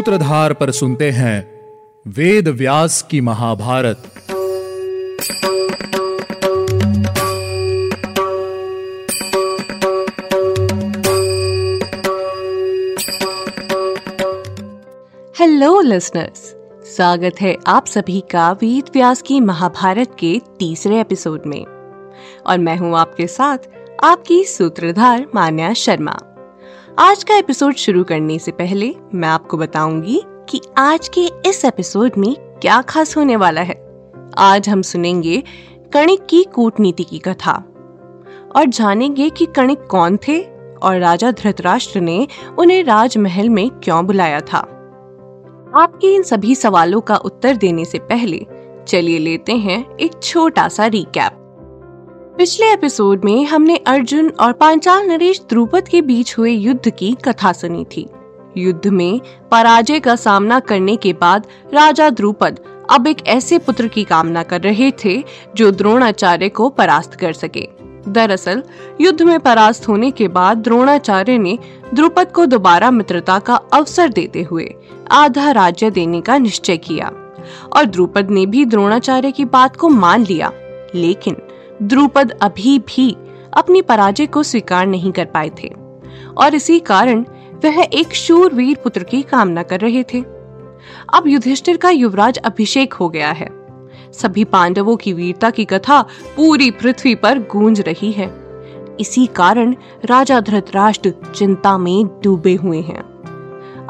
सूत्रधार पर सुनते हैं वेद व्यास की महाभारत। हेलो लिसनर्स स्वागत है आप सभी का वेद व्यास की महाभारत के तीसरे एपिसोड में। और मैं हूँ आपके साथ आपकी सूत्रधार मान्या शर्मा। आज का एपिसोड शुरू करने से पहले मैं आपको बताऊँगी कि आज के इस एपिसोड में क्या खास होने वाला है। आज हम सुनेंगे कणिक की कूटनीति की कथा और जानेंगे कि कणिक कौन थे और राजा धृतराष्ट्र ने उन्हें राजमहल में क्यों बुलाया था। आपके इन सभी सवालों का उत्तर देने से पहले चलिए लेते हैं एक छोटा सा रिकैप पिछले एपिसोड में हमने अर्जुन और पांचाल नरेश द्रुपद के बीच हुए युद्ध की कथा सुनी थी। युद्ध में पराजय का सामना करने के बाद राजा द्रुपद अब एक ऐसे पुत्र की कामना कर रहे थे जो द्रोणाचार्य को परास्त कर सके। दरअसल, युद्ध में परास्त होने के बाद द्रोणाचार्य ने द्रुपद को दोबारा मित्रता का अवसर देते हुए आधा राज्य देने का निश्चय किया। और द्रुपद ने भी द्रोणाचार्य की बात को मान लिया। लेकिन द्रुपद अभी भी अपनी पराजय को स्वीकार नहीं कर पाए थे। और इसी कारण वह एक शूरवीर पुत्र की कामना कर रहे थे। अब युधिष्ठिर का युवराज अभिषेक हो गया है। सभी पांडवों की वीरता की कथा पूरी पृथ्वी पर गूंज रही है। इसी कारण राजा धृतराष्ट्र चिंता में डूबे हुए हैं।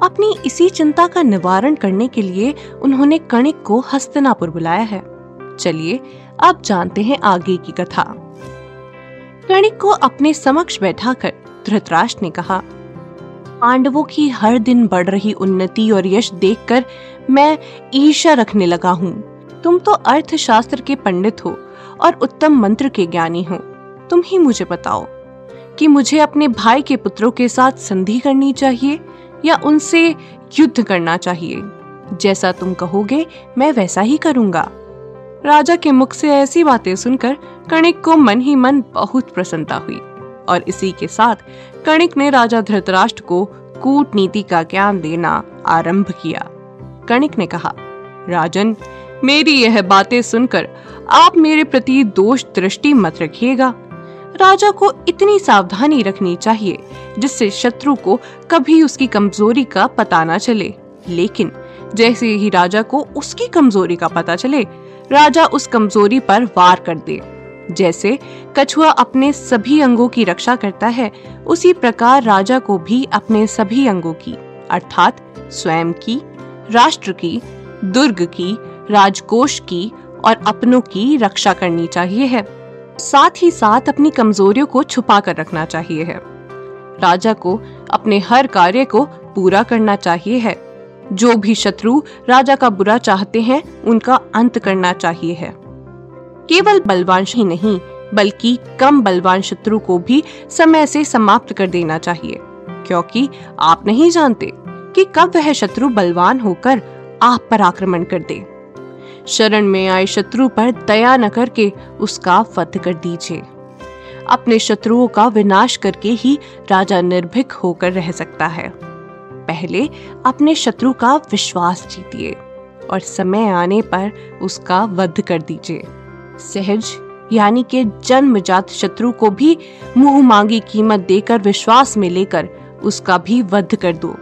अपनी इसी चिंता का निवारण करने के लिए उन्होंने कणिक को हस्तनापुर बुलाया है। चलिए अब जानते हैं आगे की कथा। कणिक को अपने समक्ष बैठाकर धृतराष्ट्र ने कहा, पांडवों की हर दिन बढ़ रही उन्नति और यश देखकर मैं ईर्ष्या रखने लगा हूँ। तुम तो अर्थशास्त्र के पंडित हो और उत्तम मंत्र के ज्ञानी हो। तुम ही मुझे बताओ कि मुझे अपने भाई के पुत्रों के साथ संधि करनी चाहिए या उनसे युद्ध करना चाहिए? जैसा तुम कहोगे, मैं वैसा ही करूँगा। राजा के मुख से ऐसी बातें सुनकर कणिक को मन ही मन बहुत प्रसन्नता हुई और इसी के साथ कणिक ने राजा धृतराष्ट्र को कूटनीति का ज्ञान देना आरंभ किया। कणिक ने कहा, राजन, मेरी यह बातें सुनकर आप मेरे प्रति दोष दृष्टि मत रखिएगा। राजा को इतनी सावधानी रखनी चाहिए जिससे शत्रु को कभी उसकी कमज़ोरी का पता न चले। लेकिन जैसे ही राजा को उसकी कमज़ोरी का पता चले राजा उस कमज़ोरी पर वार कर दे। जैसे कछुआ अपने सभी अंगों की रक्षा करता है, उसी प्रकार राजा को भी अपने सभी अंगों की, अर्थात स्वयं की, राष्ट्र की, दुर्ग की, राजकोष की और अपनों की रक्षा करनी चाहिए है। साथ ही साथ अपनी कमजोरियों को छुपा कर रखना चाहिए है। राजा को अपने हर कार्य को पूरा करना चाहिए है। जो भी शत्रु राजा का बुरा चाहते हैं, उनका अंत करना चाहिए है। केवल बलवान ही नहीं, बल्कि कम बलवान शत्रु को भी समय से समाप्त कर देना चाहिए, क्योंकि आप नहीं जानते कि कब वह शत्रु बलवान होकर आप पर आक्रमण कर दे। शरण में आए शत्रु पर दया न करके उसका वध कर दीजिए। अपने शत्रुओं का विनाश करके ही राजा निर्भीक होकर रह सकता है। पहले अपने शत्रु का विश्वास जीतिए और समय आने पर उसका वध कर दीजिए। सहज, यानी के जन्मजात शत्रु को भी मुँह मांगी कीमत देकर विश्वास में लेकर उसका भी वध कर दो।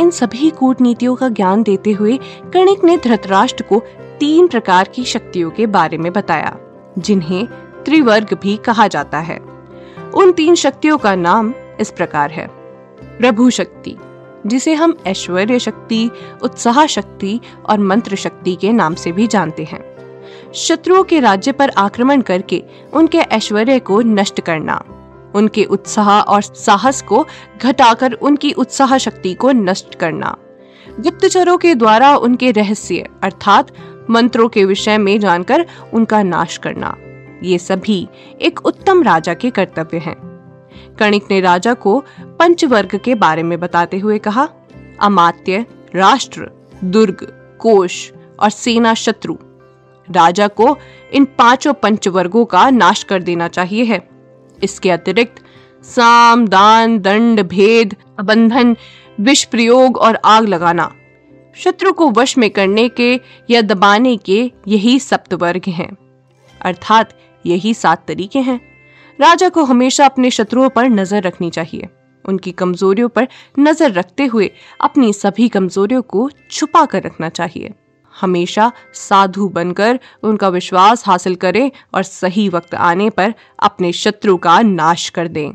इन सभी कूटनीतियों का ज्ञान देते हुए कणिक ने धृतराष्ट्र को तीन प्रकार की शक्तियों के बारे में बताया, जिन्हें त्रिवर्ग भी कहा जाता है। उन तीन शक्तियों का नाम इस प्रकार है प्रभु शक्ति जिसे हम ऐश्वर्य शक्ति, उत्साह शक्ति और मंत्र शक्ति के नाम से भी जानते हैं शत्रुओं के राज्य पर आक्रमण करके उनके ऐश्वर्य को नष्ट करना, उनके उत्साह और साहस को घटाकर उनकी उत्साह शक्ति को नष्ट करना गुप्तचरों के द्वारा उनके रहस्य, अर्थात मंत्रों के विषय में जानकर उनका नाश करना, ये सभी एक उत्तम राजा के कर्तव्य हैं। कणिक ने राजा को पंचवर्ग के बारे में बताते हुए कहा, अमात्य, राष्ट्र, दुर्ग कोश और सेना शत्रु, राजा को इन पाँचों पंचवर्गों का नाश कर देना चाहिए है। इसके अतिरिक्त साम, दान, दंड, भेद, बंधन, विष प्रयोग और आग लगाना, शत्रु को वश में करने के या दबाने के यही सप्तवर्ग हैं। अर्थात यही सात तरीके हैं। राजा को हमेशा अपने शत्रुओं पर नज़र रखनी चाहिए। उनकी कमजोरियों पर नज़र रखते हुए अपनी सभी कमजोरियों को छुपा कर रखना चाहिए। हमेशा साधु बनकर उनका विश्वास हासिल करें और सही वक्त आने पर अपने शत्रु का नाश कर दें।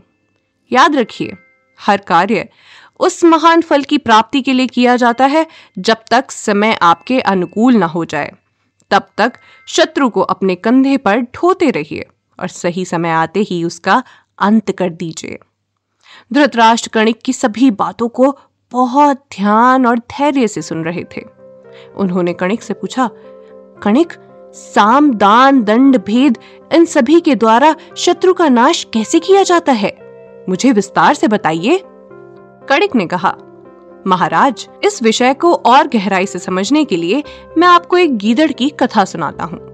याद रखिए, हर कार्य उस महान फल की प्राप्ति के लिए किया जाता है जब तक समय आपके अनुकूल न हो जाए। तब तक शत्रु को अपने कंधे पर ढोते रहिए। और सही समय आते ही उसका अंत कर दीजिए। धृतराष्ट्र कणिक की सभी बातों को बहुत ध्यान और धैर्य से सुन रहे थे। उन्होंने कणिक से पूछा, कणिक, साम, दान, दंड, भेद, इन सभी के द्वारा शत्रु का नाश कैसे किया जाता है? मुझे विस्तार से बताइए। कणिक ने कहा, महाराज, इस विषय को और गहराई से समझने के लिए मैं आपको एक गीदड़ की कथा सुनाता हूँ।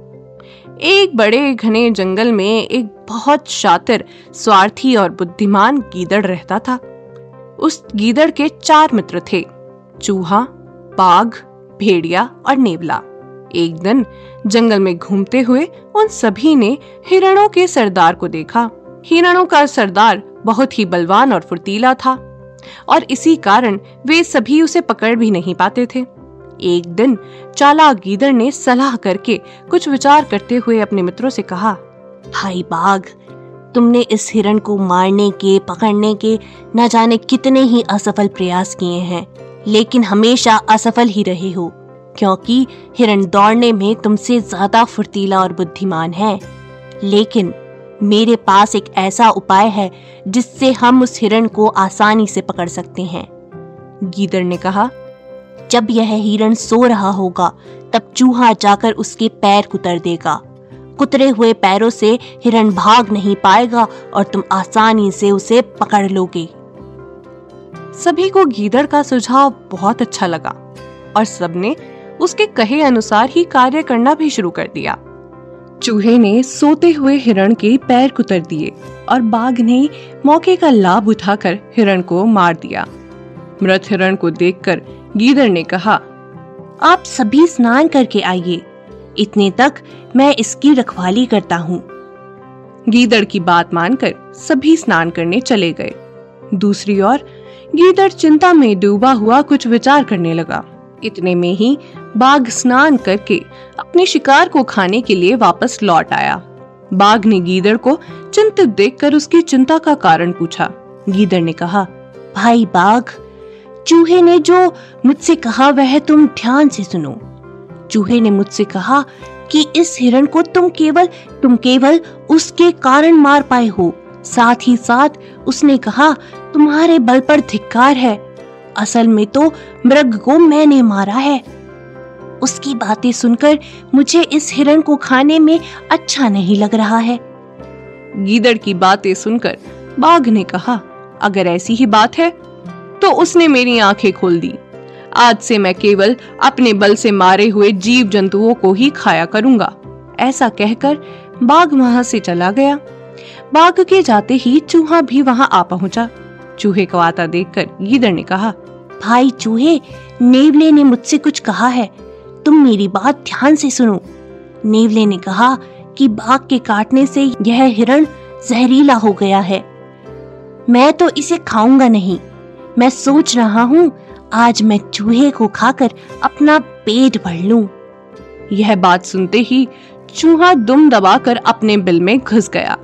एक बड़े घने जंगल में एक बहुत शातिर, स्वार्थी और बुद्धिमान गीदड़ रहता था। उस गीदड़ के चार मित्र थे, चूहा, बाघ, भेड़िया और नेवला। एक दिन जंगल में घूमते हुए उन सभी ने हिरणों के सरदार को देखा। हिरणों का सरदार बहुत ही बलवान और फुर्तीला था, और इसी कारण वे सभी उसे पकड़ भी नहीं पाते थे। एक दिन चालाक गीदड़ ने सलाह करके कुछ विचार करते हुए अपने मित्रों से कहा भाई बाघ, तुमने इस हिरण को मारने के, पकड़ने के, न जाने कितने ही असफल प्रयास किए हैं, लेकिन हमेशा असफल ही रहे हो, क्योंकि हिरण दौड़ने में तुमसे ज़्यादा फुर्तीला और बुद्धिमान है। लेकिन मेरे पास एक ऐसा उपाय है जिससे हम उस हिरण को आसानी से पकड़ सकते हैं, गीदड़ ने कहा। जब यह हिरण सो रहा होगा, तब चूहा जाकर उसके पैर कुतर देगा। कुतरे हुए पैरों से हिरण भाग नहीं पाएगा और तुम आसानी से उसे पकड़ लोगे। सभी को गीदड़ का सुझाव बहुत अच्छा लगा और सबने उसके कहे अनुसार ही कार्य करना भी शुरू कर दिया। चूहे ने सोते हुए हिरण के पैर कुतर दिए और बाघ ने मौके का लाभ उठाकर हिरण को मार दिया। मृत हिरण को देखकर गीदड़ ने कहा आप सभी स्नान करके आइए। इतने तक मैं इसकी रखवाली करता हूँ। गीदड़ की बात मानकर सभी स्नान करने चले गए। दूसरी ओर गीदड़ चिंता में डूबा हुआ कुछ विचार करने लगा। इतने में ही बाघ स्नान करके अपने शिकार को खाने के लिए वापस लौट आया। बाघ ने गीदड़ को चिंतित देखकर उसकी चिंता का कारण पूछा। गीदड़ ने कहा भाई बाघ चूहे ने जो मुझसे कहा, वह तुम ध्यान से सुनो। चूहे ने मुझसे कहा कि इस हिरण को तुम केवल तुम केवल उसके कारण मार पाए हो। साथ ही साथ उसने कहा, तुम्हारे बल पर धिक्कार है। असल में तो मृग को मैंने मारा है। उसकी बातें सुनकर मुझे इस हिरण को खाने में अच्छा नहीं लग रहा है। गीदड़ की बातें सुनकर बाघ ने कहा, अगर ऐसी ही बात है तो उसने मेरी आँखें खोल दी। आज से मैं केवल अपने बल से मारे हुए जीव जंतुओं को ही खाया करूँगा। ऐसा कहकर बाघ वहाँ से चला गया। बाघ के जाते ही चूहा भी वहाँ आ पहुँचा। चूहे को आता देखकर गीदड़ ने कहा, भाई चूहे, नेवले ने मुझसे कुछ कहा है। तुम मेरी बात ध्यान से सुनो। नेवले ने कहा कि बाघ के काटने से यह हिरण जहरीला हो गया है। मैं तो इसे खाऊँगा नहीं। मैं सोच रहा हूँ आज मैं चूहे को खाकर अपना पेट भर लूँ। यह बात सुनते ही चूहा दुम दबाकर अपने बिल में घुस गया।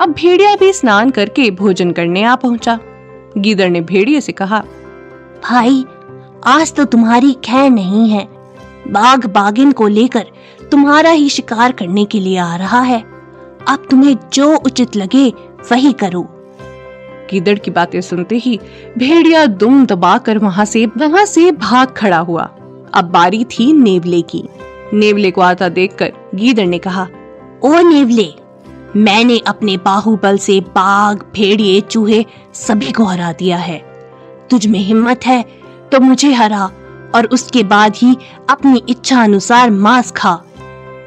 अब भेड़िया भी स्नान करके भोजन करने आ पहुँचा। गीदड़ ने भेड़िए से कहा भाई आज तो तुम्हारी खैर नहीं है। बाघ बागिन को लेकर तुम्हारा ही शिकार करने के लिए आ रहा है। अब तुम्हें जो उचित लगे वही करो। गीदड़ की बातें सुनते ही भेड़िया दुम दबाकर वहाँ से वहाँ से भाग खड़ा हुआ। अब बारी थी नेवले की। नेवले को आता देखकर गीदड़ ने कहा, ओ नेवले, मैंने अपने बाहुबल से बाघ, भेड़िए, चूहे सभी को हरा दिया है। तुझ में हिम्मत है तो मुझे हरा और उसके बाद ही अपनी इच्छा अनुसार मांस खा।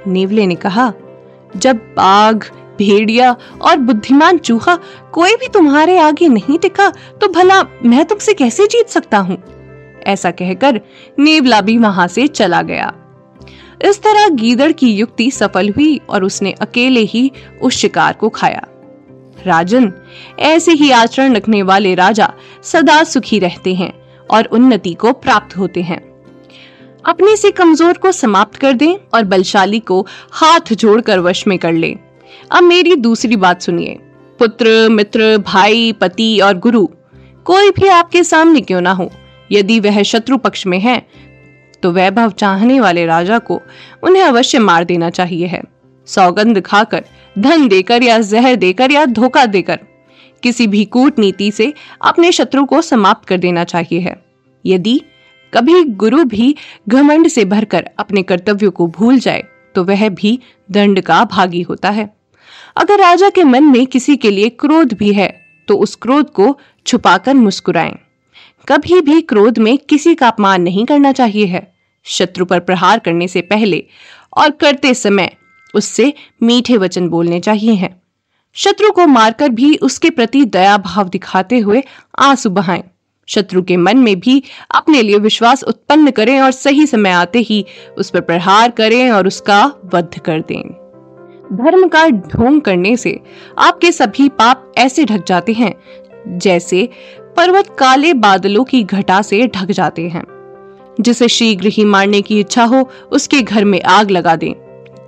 नेवले ने कहा, जब बाघ भेड़िया और बुद्धिमान चूहा कोई भी तुम्हारे आगे नहीं टिका तो भला मैं तुमसे कैसे जीत सकता हूँ? ऐसा कहकर नेवला भी वहाँ से चला गया। इस तरह गीदड़ की युक्ति सफल हुई और उसने अकेले ही उस शिकार को खाया। राजन, ऐसे ही आचरण रखने वाले राजा सदा सुखी रहते हैं और उन्नति को प्राप्त होते हैं। अपने से कमज़ोर को समाप्त कर दें और बलशाली को हाथ जोड़कर वश में कर लें। अब मेरी दूसरी बात सुनिए। पुत्र, मित्र, भाई, पति और गुरु, कोई भी आपके सामने क्यों ना हो? यदि वह शत्रु पक्ष में है तो वैभव चाहने वाले राजा को उन्हें अवश्य मार देना चाहिए है। सौगंध खाकर, धन देकर या जहर देकर या धोखा देकर, किसी भी कूटनीति से अपने शत्रु को समाप्त कर देना चाहिए है। यदि कभी गुरु भी घमंड से भरकर अपने कर्तव्यों को भूल जाए तो वह भी दंड का भागी होता है। अगर राजा के मन में किसी के लिए क्रोध भी है तो उस क्रोध को छुपाकर मुस्कुराएँ। कभी भी क्रोध में किसी का अपमान नहीं करना चाहिए है। शत्रु पर प्रहार करने से पहले और करते समय उससे मीठे वचन बोलने चाहिए हैं। शत्रु को मारकर भी उसके प्रति दया भाव दिखाते हुए आँसू बहाएँ। शत्रु के मन में भी अपने लिए विश्वास उत्पन्न करें और सही समय आते ही उस पर प्रहार करें और उसका वध कर दें। धर्म का ढोंग करने से आपके सभी पाप ऐसे ढक जाते हैं, जैसे पर्वत काले बादलों की घटा से ढक जाते हैं। जिसे शीघ्र ही मारने की इच्छा हो, उसके घर में आग लगा दें।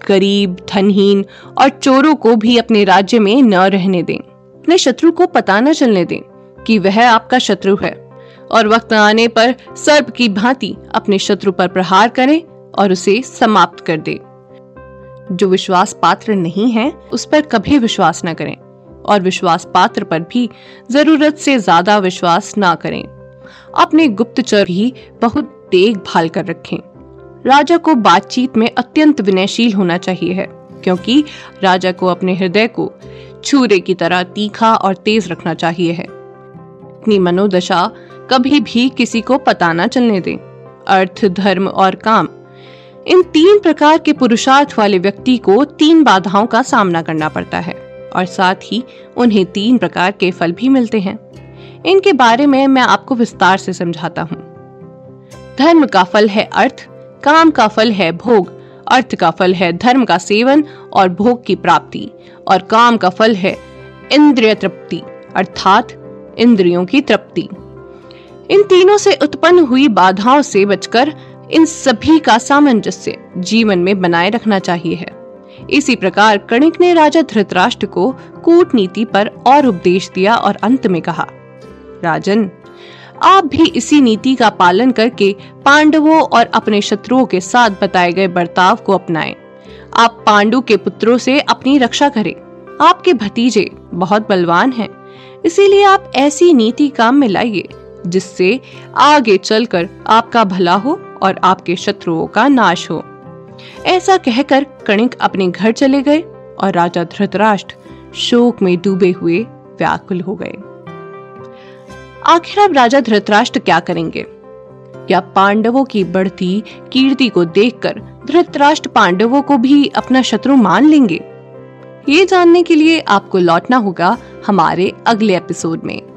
गरीब, धनहीन और चोरों को भी अपने राज्य में न रहने दें। अपने शत्रु को पता न चलने दें कि वह आपका शत्रु है। और वक्त आने पर सर्प की भांति अपने शत्रु पर प्रहार करें और उसे समाप्त कर दे। जो विश्वास पात्र नहीं है, उस पर कभी विश्वास न करें और विश्वास पात्र पर भी ज़रूरत से ज़्यादा विश्वास ना करें। अपने गुप्तचर भी बहुत देखभाल कर रखें। राजा को बातचीत में अत्यंत विनयशील होना चाहिए है, क्योंकि राजा को अपने हृदय को छुरे की तरह तीखा और तेज रखना चाहिए है। अपनी मनोदशा कभी भी किसी को पता ना चलने दें। अर्थ, धर्म और काम, इन तीन प्रकार के पुरुषार्थ वाले व्यक्ति को तीन बाधाओं का सामना करना पड़ता है, और साथ ही उन्हें तीन प्रकार के फल भी मिलते हैं। इनके बारे में मैं आपको विस्तार से समझाता हूँ। धर्म का फल है अर्थ, काम का फल है भोग, अर्थ का फल है धर्म का सेवन और भोग की प्राप्ति, और काम का फल है इंद्रिय तृप्ति, अर्थात इंद्रियों की तृप्ति। इन तीनों से उत्पन्न हुई बाधाओं से बचकर इन सभी का सामंजस्य जीवन में बनाए रखना चाहिए है इसी प्रकार कणिक ने राजा धृतराष्ट्र को कूटनीति पर और उपदेश दिया और अंत में कहा, राजन, आप भी इसी नीति का पालन करके पांडवों और अपने शत्रुओं के साथ बताए गए बर्ताव को अपनाएँ। आप पांडु के पुत्रों से अपनी रक्षा करें आपके भतीजे बहुत बलवान हैं, इसीलिए आप ऐसी नीति काम में लाइए जिससे आगे चलकर आपका भला हो और आपके शत्रुओं का नाश हो। ऐसा कहकर कणिक अपने घर चले गए और राजा धृतराष्ट्र शोक में डूबे हुए व्याकुल हो गए। आखिर अब राजा धृतराष्ट्र क्या करेंगे? क्या पांडवों की बढ़ती कीर्ति को देखकर धृतराष्ट्र पांडवों को भी अपना शत्रु मान लेंगे? ये जानने के लिए आपको लौटना होगा हमारे अगले एपिसोड में।